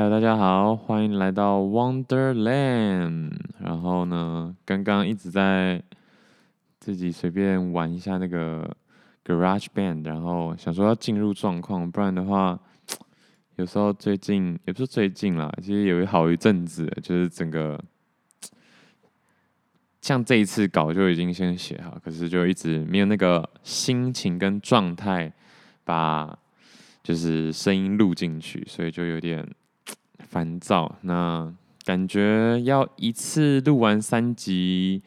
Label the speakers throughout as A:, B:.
A: Hello，大家好，欢迎来到 Wonderland。然后呢，刚刚一直在自己随便玩一下那个 Garage Band，然后想说要进入状况，不然的话，有时候最近也不是最近啦，其实有一好一阵子，就是整个 像这一次稿就已经先写好，可是就一直没有那个心情跟状态把就是声音录进去，所以就有点。烦躁，那感觉要一次录完三集，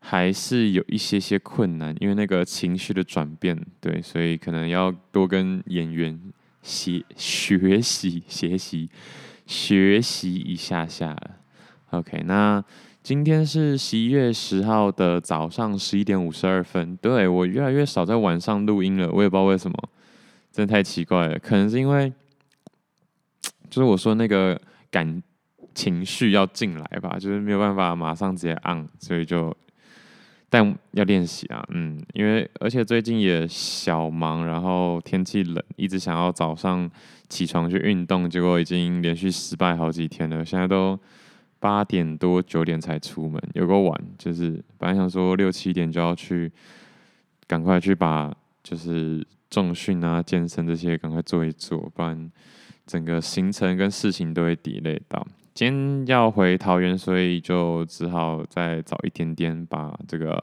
A: 还是有一些些困难，因为那个情绪的转变，对，所以可能要多跟演员学学习、学习、学习一下下了。OK，那今天是十一月十号的早上十一点五十二分，对，我越来越少在晚上录音了，我也不知道为什么，真的太奇怪了，可能是因为。就是我说那个感情绪要进来吧，就是没有办法马上直接按，所以就但要练习啊，嗯，因为而且最近也小忙，然后天气冷，一直想要早上起床去运动，结果已经连续失败好几天了。现在都八点多九点才出门，有个晚，就是本来想说六七点就要去，赶快去把就是重训啊、健身这些赶快做一做，不然。整个行程跟事情都会 delay 到，今天要回桃园，所以就只好再早一点点把这个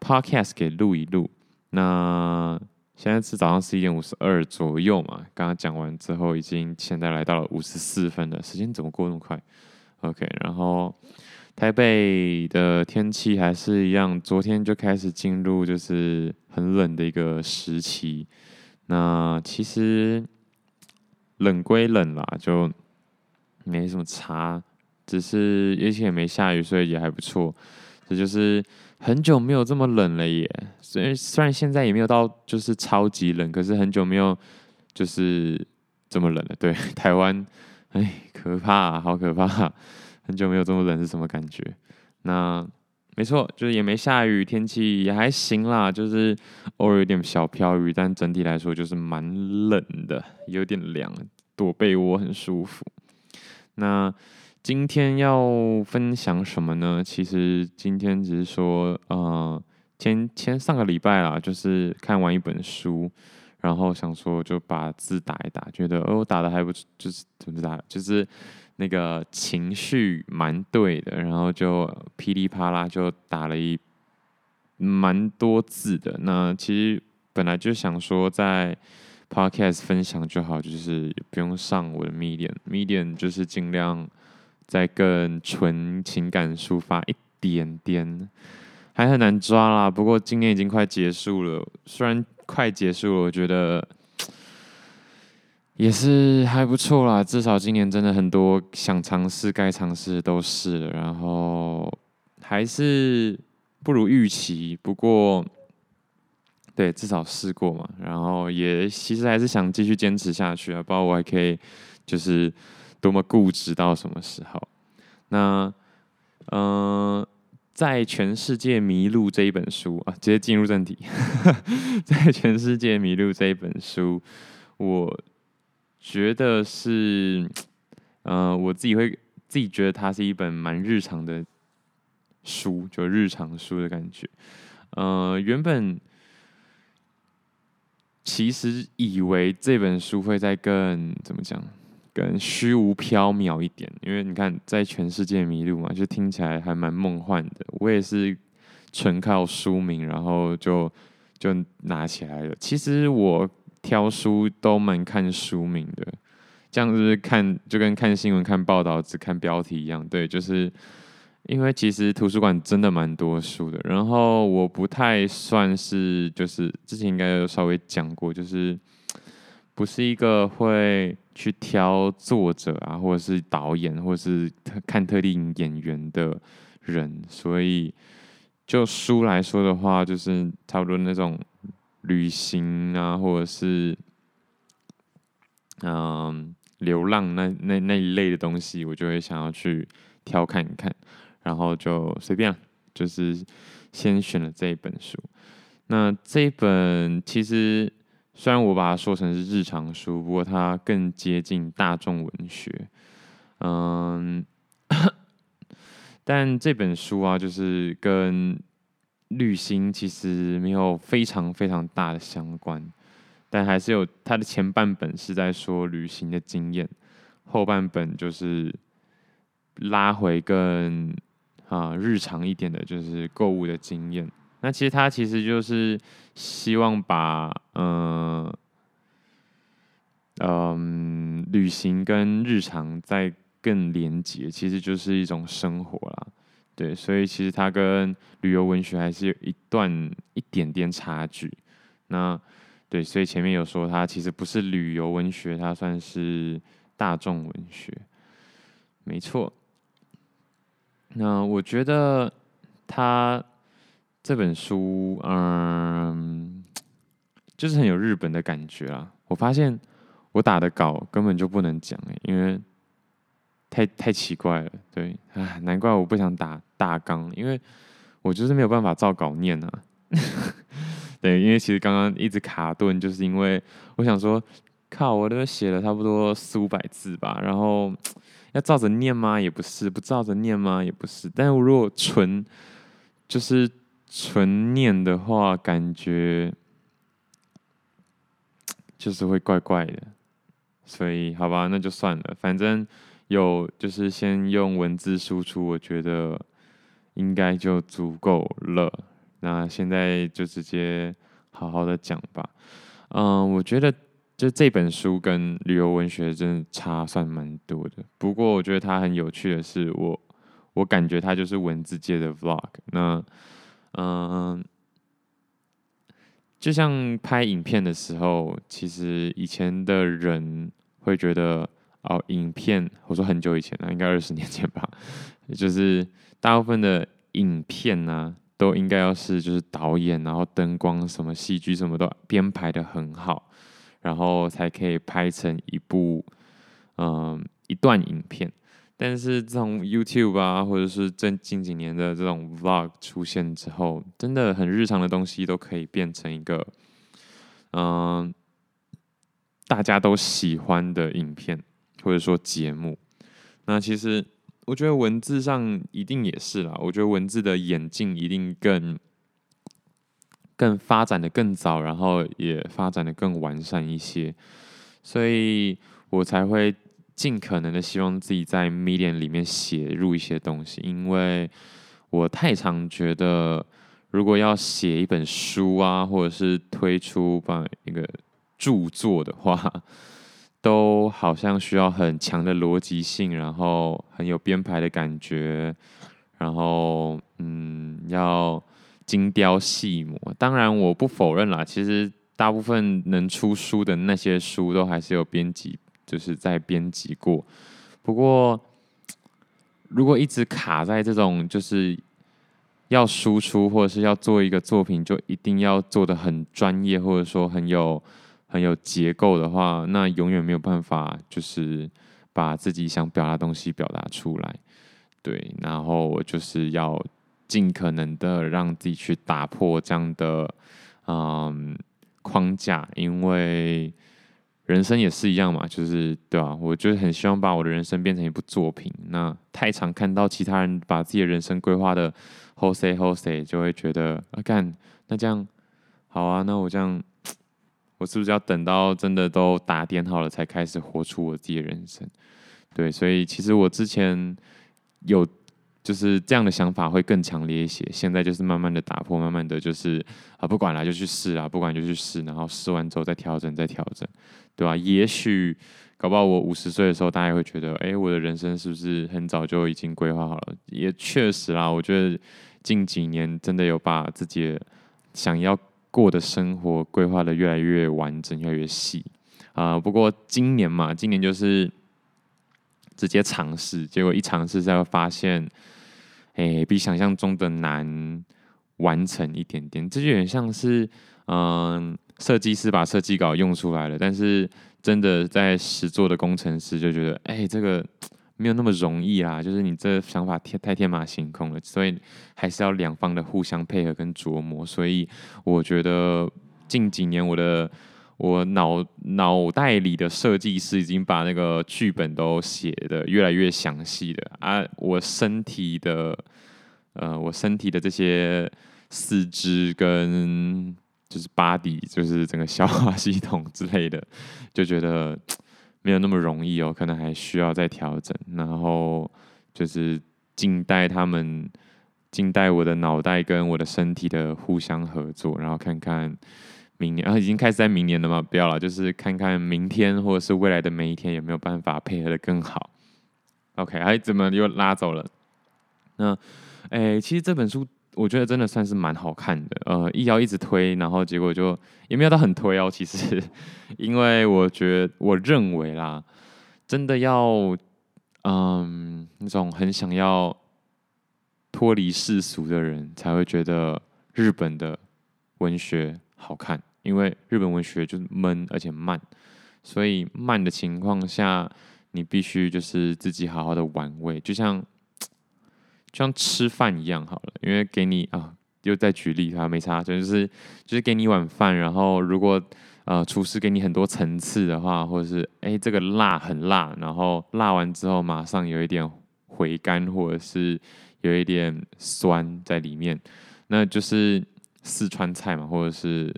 A: podcast 给录一录。那现在是早上十一点五十二左右嘛，刚刚讲完之后，已经现在来到了五十四分了，时间怎么过那么快？OK，然后台北的天气还是一样，昨天就开始进入就是很冷的一个时期。那其实。冷归冷啦，就没什么差，只是而且也没下雨，所以也还不错。这就是很久没有这么冷了耶。虽然虽然现在也没有到就是超级冷，可是很久没有就是这么冷了。对，台湾，哎，可怕，好可怕！很久没有这么冷是什么感觉？那。没错，就是也没下雨，天气也还行啦，就是偶尔有点小飘雨，但整体来说就是蛮冷的，有点凉，躲被窝很舒服。那今天要分享什么呢？其实今天只是说，呃，前前上个礼拜啦，就是看完一本书，然后想说就把字打一打，觉得哦，打的还不，就是怎么打，就是。那个情绪蛮对的，然后就噼里啪啦就打了一蛮多字的。那其实本来就想说在 podcast 分享就好，就是不用上我的 Medium，Medium 就是尽量再更纯情感抒发一点点，还很难抓啦。不过今年已经快结束了，虽然快结束了，我觉得。也是还不错啦，至少今年真的很多想尝试、该尝试的都试了，然后还是不如预期。不过，对，至少试过嘛，然后也其实还是想继续坚持下去啊，不知道我还可以就是多么固执到什么时候。那，嗯、在全世界迷路这一本书啊，直接进入正题，在全世界迷路这一本书，我。觉得是，呃，我自己会自己觉得它是一本蛮日常的书，就日常书的感觉。呃，原本其实以为这本书会再更怎么讲，更虚无缥缈一点，因为你看，在全世界迷路嘛，就听起来还蛮梦幻的。我也是纯靠书名，然后就就拿起来了。其实我。挑书都蛮看书名的，这样子看就跟看新闻、看报道只看标题一样。对，就是因为其实图书馆真的蛮多书的。然后我不太算是，就是之前应该有稍微讲过，就是不是一个会去挑作者啊，或者是导演，或者是看特定演员的人。所以就书来说的话，就是差不多那种。旅行啊，或者是嗯、流浪那那那一类的东西，我就会想要去挑看一看，然后就随便，就是先选了这一本书。那这一本其实虽然我把它说成是日常书，不过它更接近大众文学。嗯，但这本书啊，就是跟旅行其实没有非常非常大的相关，但还是有它的前半本是在说旅行的经验，后半本就是拉回更啊日常一点的，就是购物的经验。那其实它其实就是希望把嗯嗯旅行跟日常在。更连结，其实就是一种生活啦，对，所以其实它跟旅游文学还是有一段一点点差距。那对，所以前面有说它其实不是旅游文学，它算是大众文学，没错。那我觉得他这本书，嗯，就是很有日本的感觉啊。我发现我打的稿根本就不能讲欸，因为。太太奇怪了，对，唉，难怪我不想打大纲，因为我就是没有办法照稿念啊。对，因为其实刚刚一直卡顿，就是因为我想说，靠，我都写了差不多四五百字吧，然后要照着念吗？也不是，不照着念吗？也不是。但是如果纯就是纯念的话，感觉就是会怪怪的，所以好吧，那就算了，反正。有，就是先用文字输出，我觉得应该就足够了。那现在就直接好好的讲吧。嗯，我觉得就这本书跟旅游文学真的差算蛮多的。不过我觉得它很有趣的是，我我感觉它就是文字界的 vlog。那嗯，就像拍影片的时候，其实以前的人会觉得。哦，影片，我说很久以前了，应该二十年前吧。就是大部分的影片呢、都应该要是就是导演，然后灯光什么戏剧什么都编排的很好，然后才可以拍成一部嗯一段影片。但是这种 YouTube 啊，或者是这近几年的这种 Vlog 出现之后，真的很日常的东西都可以变成一个嗯大家都喜欢的影片。或者说节目，那其实我觉得文字上一定也是啦。我觉得文字的演进一定更更发展的更早，然后也发展的更完善一些，所以我才会尽可能的希望自己在 Medium 里面写入一些东西，因为我太常觉得，如果要写一本书啊，或者是推出把一个著作的话。都好像需要很强的逻辑性，然后很有编排的感觉，然后嗯，要精雕细磨。当然，我不否认啦，其实大部分能出书的那些书，都还是有编辑，就是在编辑过。不过，如果一直卡在这种，就是要输出或者是要做一个作品，就一定要做的很专业，或者说很有。很有结构的话，那永远没有办法，就是把自己想表达的东西表达出来。对，然后我就是要尽可能的让自己去打破这样的嗯框架，因为人生也是一样嘛，就是对吧？我就是很希望把我的人生变成一部作品。那太常看到其他人把自己的人生规划的好势好势，就会觉得啊，干，那这样好啊，那我这样。我是不是要等到真的都打点好了，才开始活出我自己的人生？对，所以其实我之前有就是这样的想法会更强烈一些。现在就是慢慢的打破，慢慢的就是啊，不管了就去试啊，不管就去试，然后试完之后再调整，再调整，对吧？也许搞不好我五十岁的时候，大家会觉得，哎，我的人生是不是很早就已经规划好了？也确实啦，我觉得近几年真的有把自己想要。过的生活规划的越来越完整，越来越细啊、不过今年嘛，今年就是直接尝试，结果一尝试才会发现，哎、比想象中的难完成一点点。这就有点像是，嗯、呃，设计师把设计稿用出来了，但是真的在实作的工程师就觉得，哎、欸，这个。没有那么容易啦，就是你这想法天太天马行空了，所以还是要两方的互相配合跟琢磨。所以我觉得近几年我的我脑脑袋里的设计师已经把那个剧本都写的越来越详细了啊，我身体的呃，我身体的这些四肢跟就是 body，就是整个消化系统之类的，就觉得没有那么容易哦，可能还需要再调整，然后就是静待他们。静待我的脑袋跟我的身体的互相合作，然后看看明年啊，已经开始在明年了吗？不要了，就是看看明天或者是未来的每一天有没有办法配合得更好。OK，哎，怎么又拉走了？那哎，其实这本书我觉得真的算是蛮好看的。呃，一摇一直推，然后结果就也没有到很推哦。其实，因为我觉得我认为啦，真的要嗯那种很想要。脱离世俗的人才会觉得日本的文学好看，因为日本文学就是闷而且慢，所以慢的情况下，你必须就是自己好好的玩味，就像像吃饭一样好了。因为给你啊，又再举例啊，没差，就是就是给你一碗饭，然后如果呃厨师给你很多层次的话，或者是哎这个辣很辣，然后辣完之后马上有一点回甘，或者是。有一点酸在里面，那就是四川菜嘛，或者是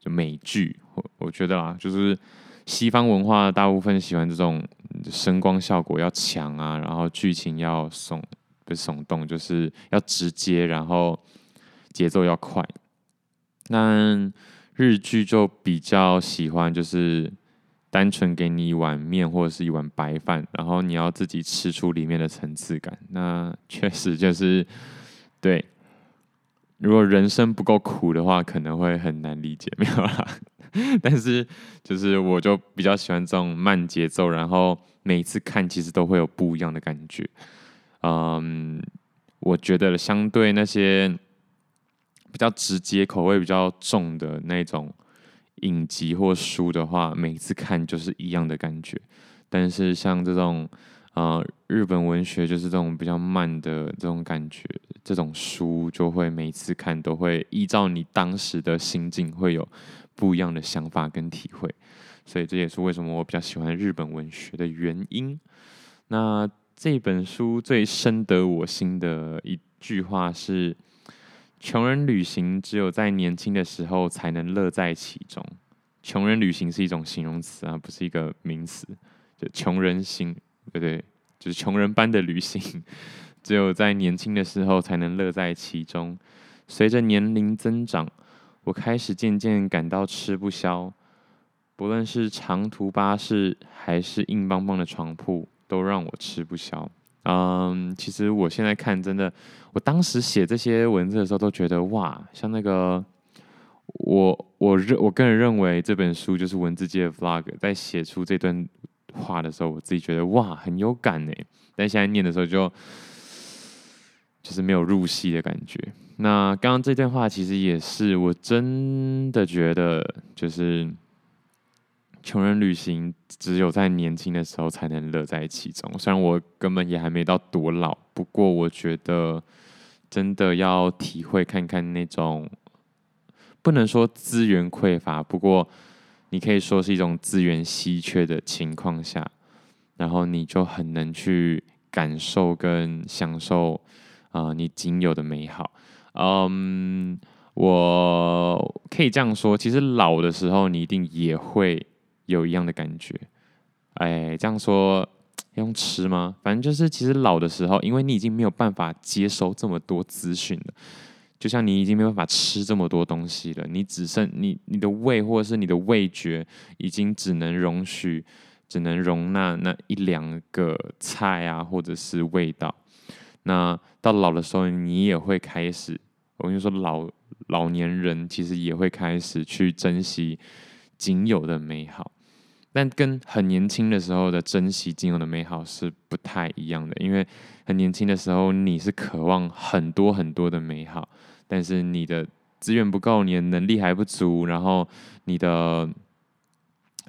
A: 就美剧，我我觉得啊，就是西方文化大部分喜欢这种声光效果要强啊，然后剧情要耸不是耸动，就是要直接，然后节奏要快。那日剧就比较喜欢就是。单纯给你一碗面或者是一碗白饭，然后你要自己吃出里面的层次感。那确实就是对。如果人生不够苦的话，可能会很难理解，没有啦。但是就是我就比较喜欢这种慢节奏，然后每次看其实都会有不一样的感觉。嗯，我觉得相对那些比较直接、口味比较重的那种。影集或书的话，每次看就是一样的感觉。但是像这种，呃，日本文学就是这种比较慢的这种感觉，这种书就会每次看都会依照你当时的心境，会有不一样的想法跟体会。所以这也是为什么我比较喜欢日本文学的原因。那这本书最深得我心的一句话是。穷人旅行只有在年轻的时候才能乐在其中。穷人旅行是一种形容词啊，不是一个名词。就穷人行，对不对？就是穷人般的旅行，只有在年轻的时候才能乐在其中。随着年龄增长，我开始渐渐感到吃不消。不论是长途巴士还是硬邦邦的床铺，都让我吃不消。嗯，其实我现在看，真的，我当时写这些文字的时候，都觉得哇，像那个，我我认我个人认为这本书就是文字界的 vlog，在写出这段话的时候，我自己觉得哇，很有感呢。但现在念的时候就，就是没有入戏的感觉。那刚刚这段话其实也是，我真的觉得就是。穷人旅行只有在年轻的时候才能乐在其中。虽然我根本也还没到多老，不过我觉得真的要体会看看那种，不能说资源匮乏，不过你可以说是一种资源稀缺的情况下，然后你就很能去感受跟享受啊、你仅有的美好。嗯，我可以这样说，其实老的时候你一定也会。有一样的感觉，哎，这样说 用吃吗？反正就是，其实老的时候，因为你已经没有办法接收这么多资讯了，就像你已经没有办法吃这么多东西了，你只剩你你的胃或者是你的味觉，已经只能容许，只能容纳那一两个菜啊，或者是味道。那到老的时候，你也会开始，我跟你说，老老年人其实也会开始去珍惜仅有的美好。但跟很年轻的时候的珍惜仅有的美好是不太一样的，因为很年轻的时候你是渴望很多很多的美好，但是你的资源不够，你的能力还不足，然后你的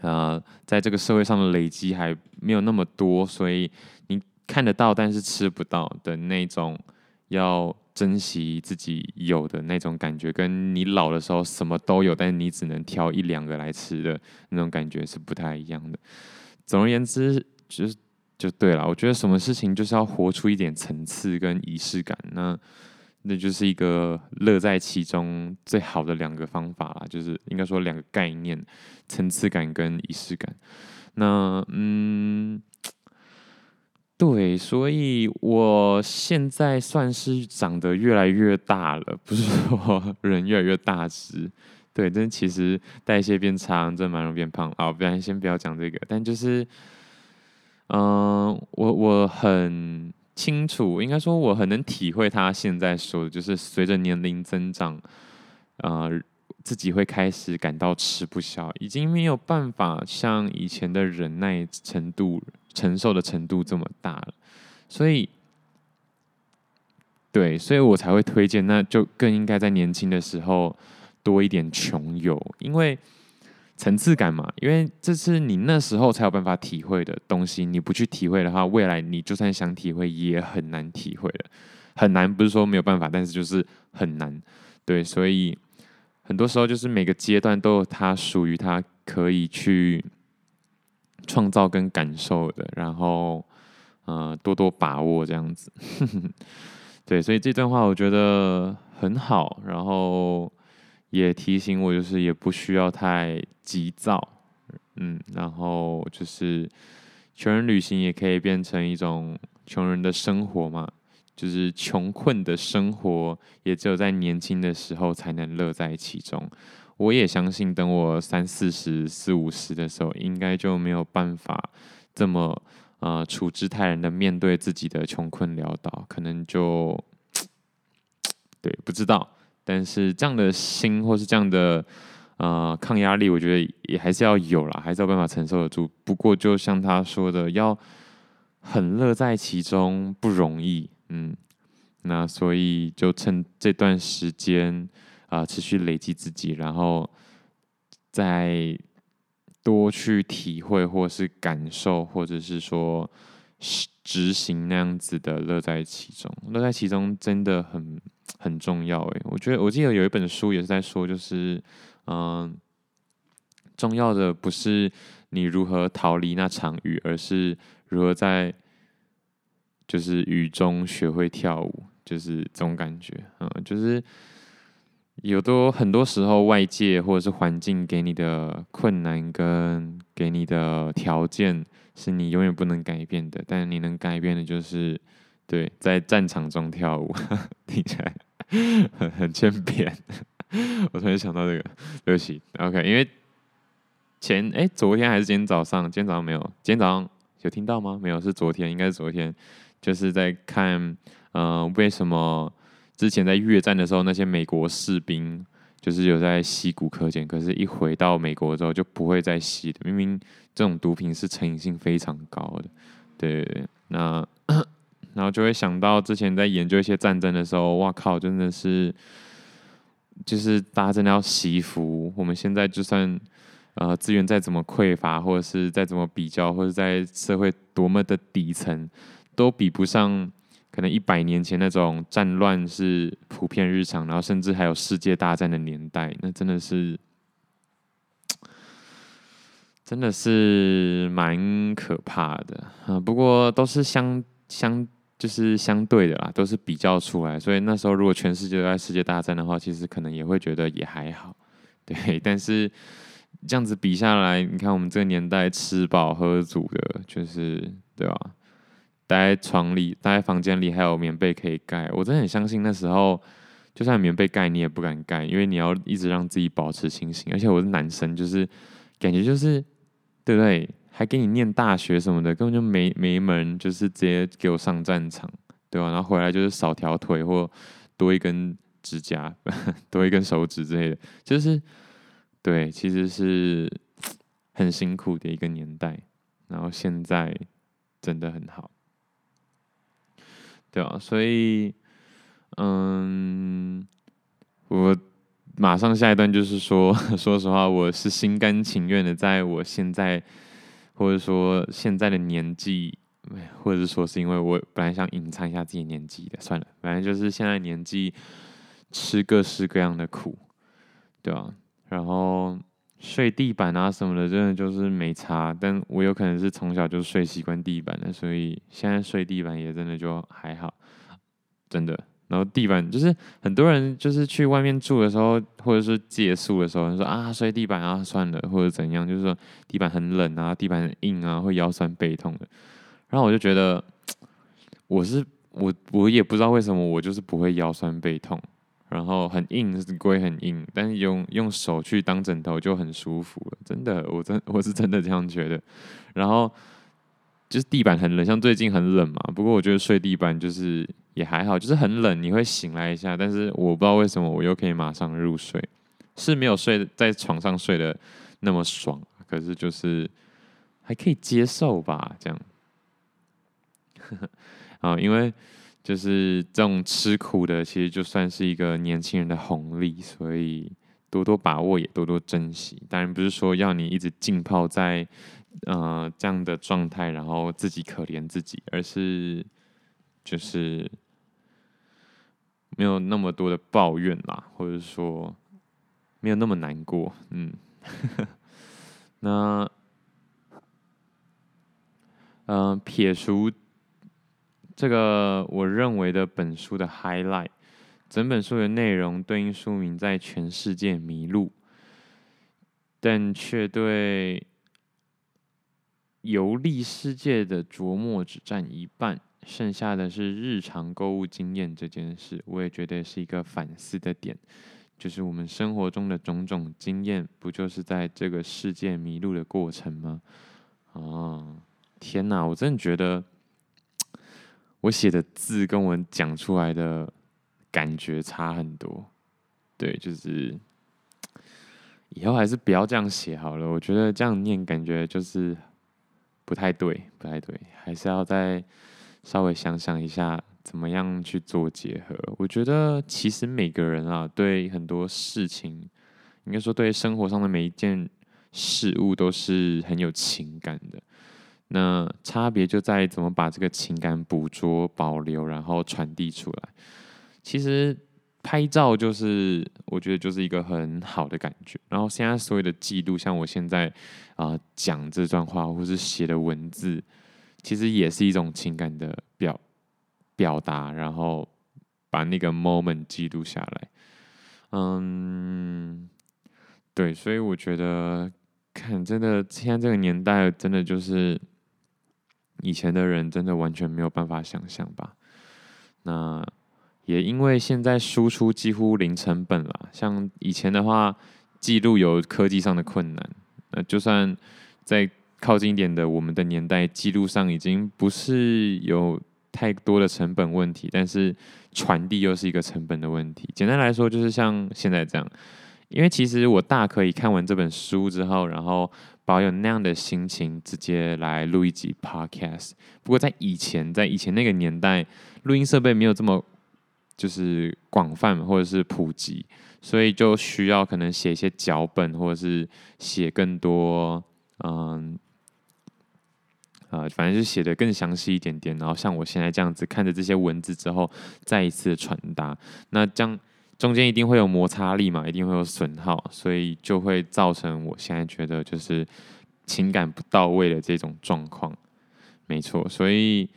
A: 呃在这个社会上的累积还没有那么多，所以你看得到但是吃不到的那种要珍惜自己有的那种感觉，跟你老的时候什么都有，但是你只能挑一两个来吃的那种感觉是不太一样的。总而言之，就是就对了。我觉得什么事情就是要活出一点层次跟仪式感，那那就是一个乐在其中最好的两个方法啦。就是应该说两个概念：层次感跟仪式感。那嗯。对，所以我现在算是长得越来越大了，不是说 人越来越大只，对，但其实代谢变长，真的蛮容易变胖。好，不然先不要讲这个，但就是，嗯、我我很清楚，应该说我很能体会他现在说的，就是随着年龄增长，呃，自己会开始感到吃不消，已经没有办法像以前的忍耐程度了。承受的程度这么大了，所以，对，所以我才会推荐，那就更应该在年轻的时候多一点穷游，因为层次感嘛，因为这是你那时候才有办法体会的东西，你不去体会的话，未来你就算想体会也很难体会了，很难，不是说没有办法，但是就是很难，对，所以很多时候就是每个阶段都有它属于它可以去。创造跟感受的，然后，呃，多多把握这样子，对，所以这段话我觉得很好，然后也提醒我，就是也不需要太急躁，嗯，然后就是穷人旅行也可以变成一种穷人的生活嘛，就是穷困的生活，也只有在年轻的时候才能乐在其中。我也相信，等我三四十、四五十的时候，应该就没有办法这么呃处之泰然的面对自己的穷困潦倒，可能就对不知道。但是这样的心或是这样的呃抗压力，我觉得也还是要有啦，还是有办法承受得住。不过就像他说的，要很乐在其中不容易，嗯，那所以就趁这段时间。啊、持续累积自己，然后再多去体会，或是感受，或者是说执行那样子的乐在其中。乐在其中真的很很重要诶，我觉得我记得有一本书也是在说，就是嗯、重要的不是你如何逃离那场雨，而是如何在就是雨中学会跳舞，就是这种感觉，嗯，就是。有多很多时候，外界或者是环境给你的困难跟给你的条件，是你永远不能改变的。但你能改变的，就是对在战场中跳舞，听起来很很欠扁。我突然想到这个，对不起。OK，因为前哎，昨天还是今天早上？今天早上没有？今天早上有听到吗？没有，是昨天，应该是昨天，就是在看，嗯、呃，为什么？之前在越战的时候，那些美国士兵就是有在吸古柯碱，可是一回到美国之后就不会再吸的。明明这种毒品是成瘾性非常高的，对，对，对，那然后就会想到之前在研究一些战争的时候，哇靠，真的是就是大家真的要惜福。我们现在就算呃资源再怎么匮乏，或者是再怎么比较，或者在社会多么的底层，都比不上。可能一百年前那种战乱是普遍日常，然后甚至还有世界大战的年代，那真的是，真的是蛮可怕的啊。不过都是相相就是相对的啦，都是比较出来。所以那时候如果全世界都在世界大战的话，其实可能也会觉得也还好，对。但是这样子比下来，你看我们这个年代吃饱喝足的，就是对吧？待在床里，待在房间里，还有棉被可以盖。我真的很相信那时候，就算棉被盖，你也不敢盖，因为你要一直让自己保持清醒。而且我是男生，就是感觉就是，对不对？还给你念大学什么的，根本就没没门，就是直接给我上战场，对吧？然后回来就是少条腿或多一根指甲，多一根手指之类的，就是对，其实是很辛苦的一个年代。然后现在真的很好。对啊，所以，嗯，我马上下一段就是说，说实话，我是心甘情愿的，在我现在或者说现在的年纪，或者是说是因为我本来想隐藏一下自己年纪的，算了，反正就是现在年纪吃各式各样的苦，对吧？然后睡地板啊什么的，真的就是没差。但我有可能是从小就睡习惯地板的，所以现在睡地板也真的就还好，真的。然后地板就是很多人就是去外面住的时候，或者是借宿的时候，说啊睡地板啊算了，或者怎样，就是说地板很冷啊，地板很硬啊，会腰酸背痛的。然后我就觉得，我是我我也不知道为什么我就是不会腰酸背痛，然后很硬是归很硬，但是用用手去当枕头就很舒服了，真的，我真我是真的这样觉得。然后就是地板很冷，像最近很冷嘛，不过我觉得睡地板就是。也还好，就是很冷，你会醒来一下，但是我不知道为什么我又可以马上入睡，是没有睡在床上睡得那么爽，可是就是还可以接受吧，这样。啊，因为就是这种吃苦的，其实就算是一个年轻人的红利，所以多多把握，也多多珍惜。当然不是说要你一直浸泡在呃这样的状态，然后自己可怜自己，而是就是。没有那么多的抱怨啦，或者说没有那么难过，嗯，那嗯、呃，撇除这个我认为的本书的 highlight，整本书的内容对应书名在全世界迷路，但却对游历世界的琢磨只占一半。剩下的是日常购物经验这件事，我也觉得是一个反思的点，就是我们生活中的种种经验，不就是在这个世界迷路的过程吗？哦，天哪，我真的觉得我写的字跟我讲出来的感觉差很多。对，就是以后还是不要这样写好了。我觉得这样念感觉就是不太对，不太对，还是要再。稍微想想一下，怎么样去做结合？我觉得其实每个人啊，对很多事情，应该说对生活上的每一件事物都是很有情感的。那差别就在于怎么把这个情感捕捉、保留，然后传递出来。其实拍照就是，我觉得就是一个很好的感觉。然后现在所有的记录，像我现在啊、讲这段话，或是写的文字。其实也是一种情感的表表达，然后把那个 moment 记录下来。嗯，对，所以我觉得，看真的，现在这个年代，真的就是以前的人真的完全没有办法想象吧。那也因为现在输出几乎零成本了，像以前的话，记录有科技上的困难，那就算在。靠近一点的，我们的年代记录上已经不是有太多的成本问题，但是传递又是一个成本的问题。简单来说，就是像现在这样，因为其实我大可以看完这本书之后，然后保有那样的心情，直接来录一集 Podcast。不过在以前，在以前那个年代，录音设备没有这么就是广泛或者是普及，所以就需要可能写一些脚本，或者是写更多嗯。呃，反正就写得更详细一点点，然后像我现在这样子看着这些文字之后，再一次传达，那这样中间一定会有摩擦力嘛，一定会有损耗，所以就会造成我现在觉得就是情感不到位的这种状况。没错，所以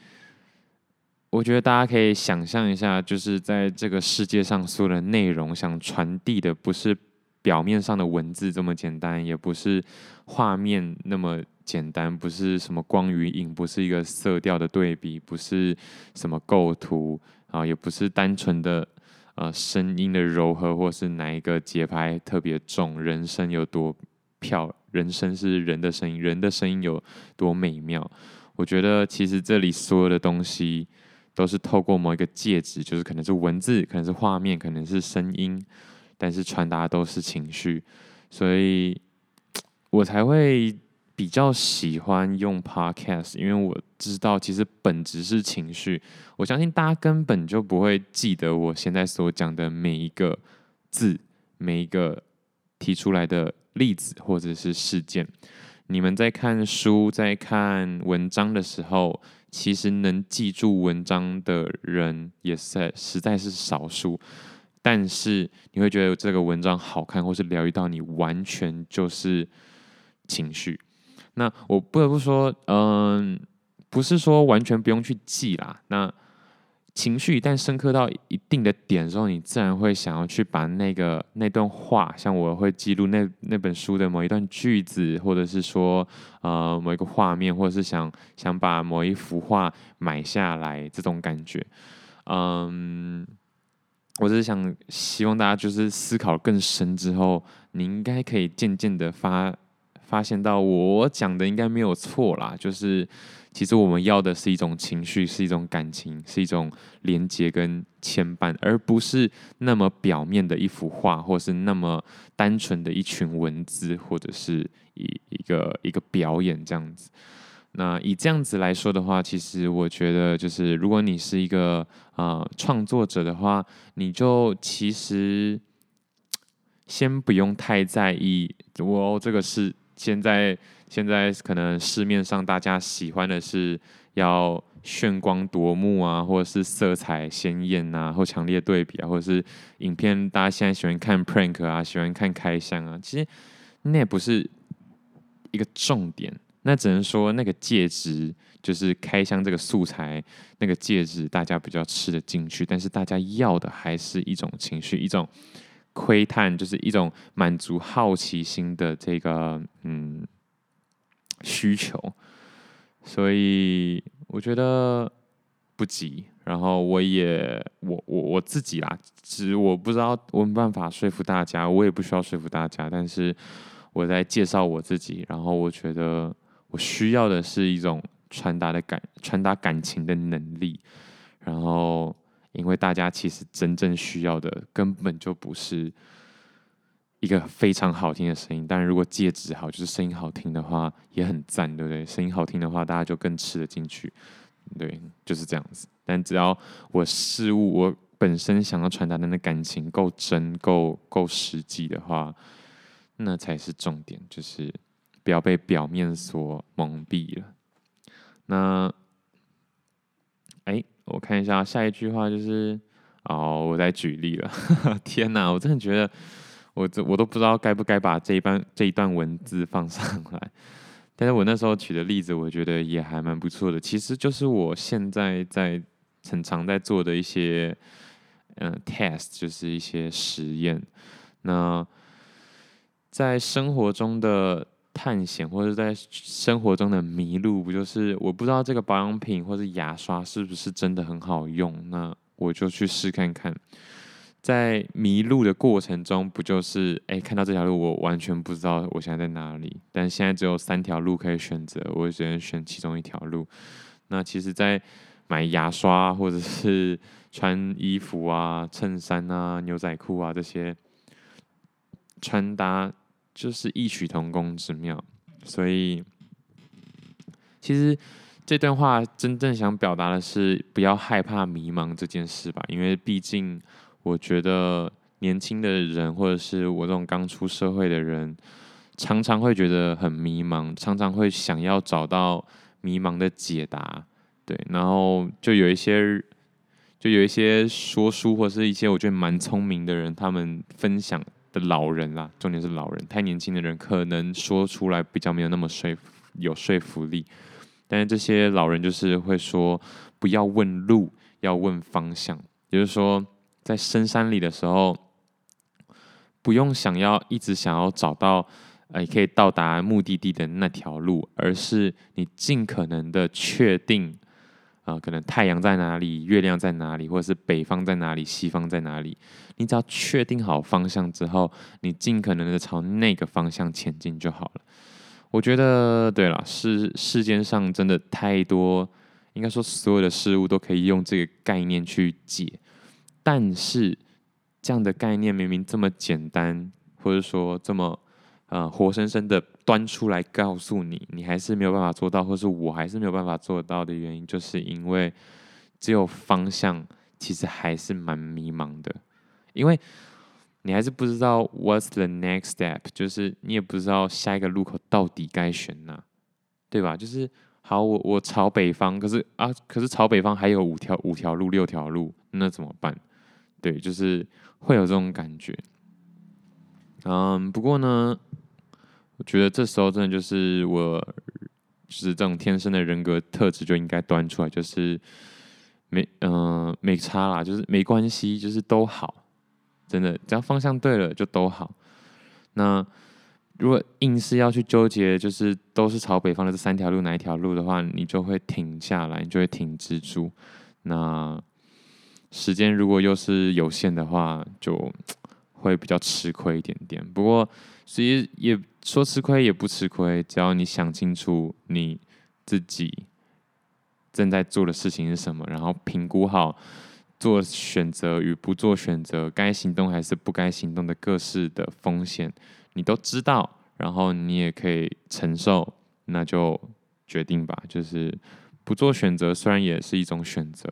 A: 我觉得大家可以想象一下，就是在这个世界上所有的内容，想传递的不是表面上的文字这么简单，也不是画面那么。简单，不是什么光与影，不是一个色调的对比，不是什么构图啊，也不是单纯的呃声音的柔和，或是哪一个节拍特别重，人声有多漂，人声是人的声音，人的声音有多美妙。我觉得其实这里所有的东西都是透过某一个介质，就是可能是文字，可能是画面，可能是声音，但是传达都是情绪，所以 我才会。比较喜欢用 podcast，因为我知道其实本质是情绪。我相信大家根本就不会记得我现在所讲的每一个字，每一个提出来的例子或者是事件。你们在看书、在看文章的时候，其实能记住文章的人也是实在是少数。但是你会觉得这个文章好看，或是疗愈到你，完全就是情绪。那我不得不说，嗯，不是说完全不用去记啦。那情绪一旦深刻到一定的点的时候，你自然会想要去把那个那段话，像我会记录那那本书的某一段句子，或者是说呃某一个画面，或者是想想把某一幅画买下来这种感觉。嗯，我只是想希望大家就是思考更深之后，你应该可以渐渐的发发现到我讲的应该没有错啦，就是。其实我们要的是一种情绪，是一种感情，是一种连接跟牵绊，而不是那么表面的一幅画，或是那么单纯的一群文字，或者是一一个一个表演这样子。那以这样子来说的话，其实我觉得，就是如果你是一个呃创作者的话，你就其实先不用太在意，我这个是现在。现在可能市面上大家喜欢的是要炫光夺目啊，或者是色彩鲜艳啊，或强烈对比啊，或者是影片大家现在喜欢看 prank 啊，喜欢看开箱啊，其实那也不是一个重点，那只能说那个戒指就是开箱这个素材，那个戒指大家比较吃得进去，但是大家要的还是一种情绪，一种窥探，就是一种满足好奇心的这个嗯。需求，所以我觉得不急。然后我也我我我自己啦，只我不知道我没办法说服大家，我也不需要说服大家。但是我在介绍我自己，然后我觉得我需要的是一种传达的感，传达感情的能力。然后，因为大家其实真正需要的根本就不是。一个非常好听的声音，但如果戒指好，就是声音好听的话也很赞，对不对？声音好听的话，大家就更吃得进去，对，就是这样子。但只要我事物我本身想要传达的那感情够真、够够实际的话，那才是重点，就是不要被表面所蒙蔽了。那，我看一下下一句话，就是哦，我在举例了。天哪，我真的觉得。我这我都不知道该不该把这一段这一段文字放上来，但是我那时候举的例子，我觉得也还蛮不错的。其实就是我现在在很常在做的一些嗯、test，就是一些实验。那在生活中的探险，或者在生活中的迷路，不就是我不知道这个保养品或者牙刷是不是真的很好用？那我就去试看看。在迷路的过程中，不就是哎、看到这条路，我完全不知道我现在在哪里。但现在只有三条路可以选择，我只能选其中一条路。那其实，在买牙刷或者是穿衣服啊、衬衫啊、牛仔裤啊这些穿搭，就是异曲同工之妙。所以，其实这段话真正想表达的是，不要害怕迷茫这件事吧，因为毕竟。我觉得年轻的人，或者是我这种刚出社会的人，常常会觉得很迷茫，常常会想要找到迷茫的解答。对，然后就有一些，就有一些说书或者是一些我觉得蛮聪明的人，他们分享的老人啦，重点是老人，太年轻的人可能说出来比较没有那么说服，有说服力。但是这些老人就是会说，不要问路，要问方向，也就是说。在深山里的时候，不用想要一直想要找到，呃，可以到达目的地的那条路，而是你尽可能的确定，呃，可能太阳在哪里，月亮在哪里，或者是北方在哪里，西方在哪里。你只要确定好方向之后，你尽可能的朝那个方向前进就好了。我觉得，对了，世世间上真的太多，应该说所有的事物都可以用这个概念去解。但是，这样的概念明明这么简单，或者说这么呃活生生的端出来告诉你，你还是没有办法做到，或是我还是没有办法做到的原因，就是因为只有方向，其实还是蛮迷茫的，因为你还是不知道 what's the next step，就是你也不知道下一个路口到底该选哪，对吧？就是。好，我我朝北方，可是啊，可是朝北方还有五条五条路六条路，那怎么办？对，就是会有这种感觉。嗯，不过呢，我觉得这时候真的就是我，就是这种天生的人格特质就应该端出来，就是没嗯没差啦，就是没关系，就是都好，真的只要方向对了就都好。那如果硬是要去纠结，就是都是朝北方的这三条路哪一条路的话，你就会停下来，你就会停滞住。那时间如果又是有限的话，就会比较吃亏一点点。不过其实也说吃亏也不吃亏，只要你想清楚你自己正在做的事情是什么，然后评估好做选择与不做选择，该行动还是不该行动的各式的风险，你都知道，然后你也可以承受，那就决定吧。就是不做选择，虽然也是一种选择，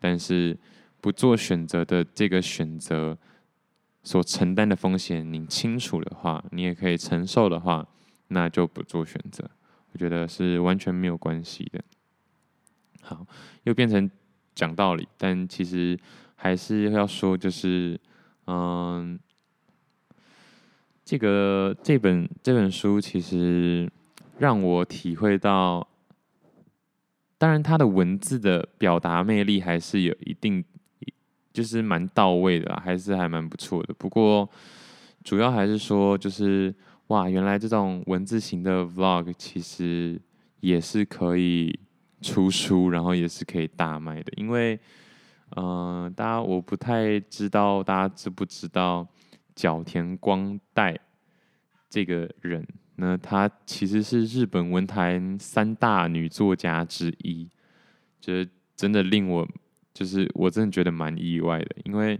A: 但是。不做选择的这个选择所承担的风险，你清楚的话，你也可以承受的话，那就不做选择。我觉得是完全没有关系的。好，又变成讲道理，但其实还是要说，就是嗯，这个这本这本书其实让我体会到，当然它的文字的表达魅力还是有一定。就是蛮到位的，还是还蛮不错的。不过主要还是说，就是哇，原来这种文字型的 vlog 其实也是可以出书，然后也是可以大卖的。因为，嗯、呃，大家我不太知道大家知不知道角田光代这个人呢？她其实是日本文坛三大女作家之一，就是真的令我。就是我真的觉得蛮意外的，因为，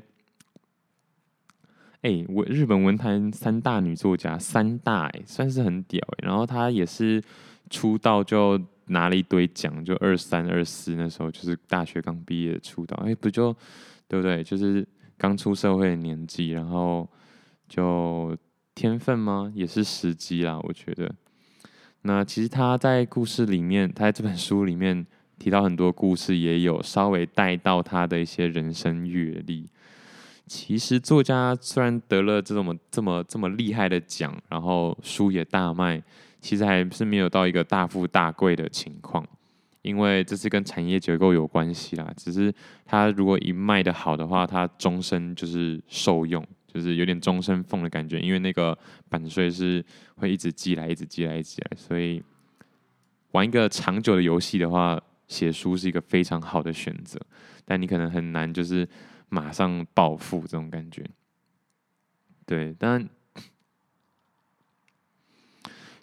A: 哎、欸，我日本文坛三大女作家，三大哎、算是很屌哎、然后她也是出道就拿了一堆奖，就二三二四那时候，就是大学刚毕业出道，哎、不就对不对？就是刚出社会的年纪，然后就天分吗？也是时机啦，我觉得。那其实她在故事里面，她在这本书里面。提到很多故事，也有稍微带到他的一些人生阅历。其实作家虽然得了这种这么这么厉害的奖，然后书也大卖，其实还是没有到一个大富大贵的情况。因为这是跟产业结构有关系啦。只是他如果一卖的好的话，他终身就是受用，就是有点终身俸的感觉。因为那个版税是会一直寄来，一直寄来，一直寄来。所以玩一个长久的游戏的话。写书是一个非常好的选择，但你可能很难就是马上暴富这种感觉。对，但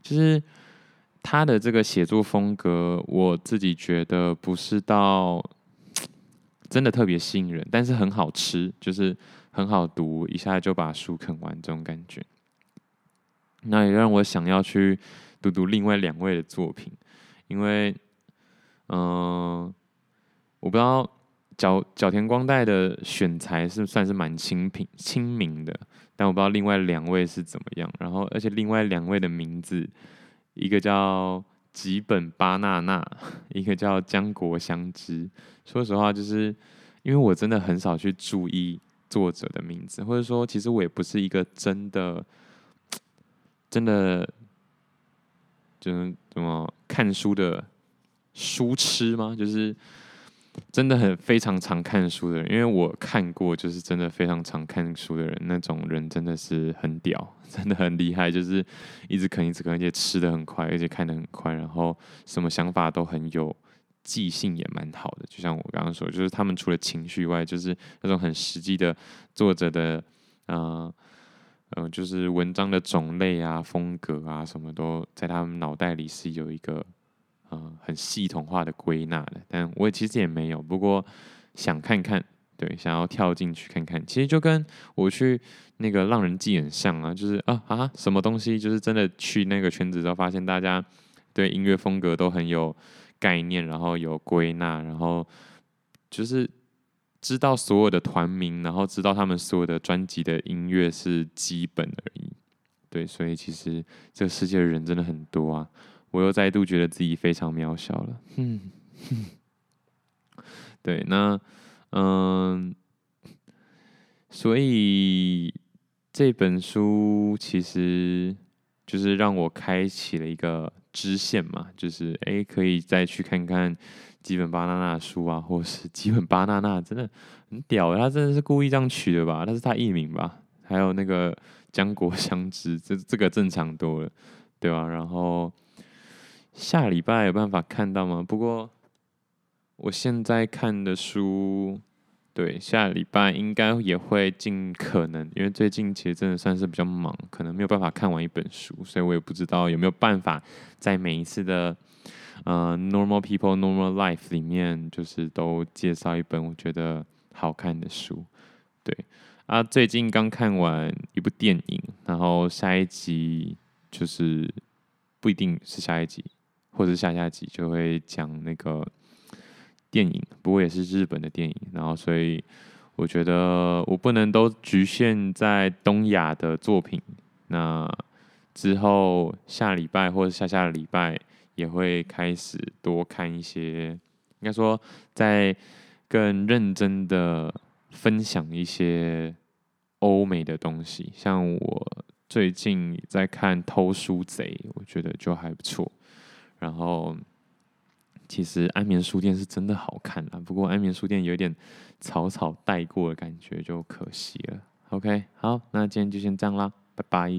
A: 就是他的这个写作风格，我自己觉得不是到真的特别吸引人，但是很好吃，就是很好读，一下就把书啃完这种感觉。那也让我想要去读读另外两位的作品，因为。嗯，我不知道角角田光代的选材是算是蛮清平亲民的，但我不知道另外两位是怎么样。然后，而且另外两位的名字，一个叫吉本巴娜娜，一个叫江国香织。说实话，就是因为我真的很少去注意作者的名字，或者说，其实我也不是一个真的真的就是怎么看书的。书痴吗？就是真的很非常常看书的人，因为我看过，就是真的非常常看书的人，那种人真的是很屌，真的很厉害，就是一直啃一直啃，而且吃的很快，而且看的很快，然后什么想法都很有，记性也蛮好的。就像我刚刚说，就是他们除了情绪外，就是那种很实际的作者的，嗯、呃、嗯、呃，就是文章的种类啊、风格啊，什么都在他们脑袋里是有一个。嗯，很系统化的归纳的，但我其实也没有。不过想看看，对，想要跳进去看看，其实就跟我去那个浪人记很像啊，就是啊啊，什么东西，就是真的去那个圈子之后，发现大家对音乐风格都很有概念，然后有归纳，然后就是知道所有的团名，然后知道他们所有的专辑的音乐是基本而已。对，所以其实这个世界的人真的很多啊。我又再度觉得自己非常渺小了。嗯，对，那嗯，所以这本书其实就是让我开启了一个支线嘛，就是诶、欸，可以再去看看基本巴娜娜的书啊，或是基本巴娜娜真的很屌，他真的是故意这样取的吧？那是他艺名吧？还有那个江国香织，这这个正常多了，对吧？然后。下礼拜有办法看到吗？不过我现在看的书，对，下礼拜应该也会尽可能，因为最近其实真的算是比较忙，可能没有办法看完一本书，所以我也不知道有没有办法在每一次的呃 Normal People Normal Life 里面，就是都介绍一本我觉得好看的书。对啊，最近刚看完一部电影，然后下一集就是不一定是下一集。或者下下集就会讲那个电影，不过也是日本的电影。然后，所以我觉得我不能都局限在东亚的作品。那之后下礼拜或者下下礼拜也会开始多看一些，应该说在更认真的分享一些欧美的东西。像我最近在看《偷书贼》，我觉得就还不错。然后，其实安眠书店是真的好看啊，不过安眠书店有点草草带过的感觉，就可惜了。OK，好，那今天就先这样啦，拜拜。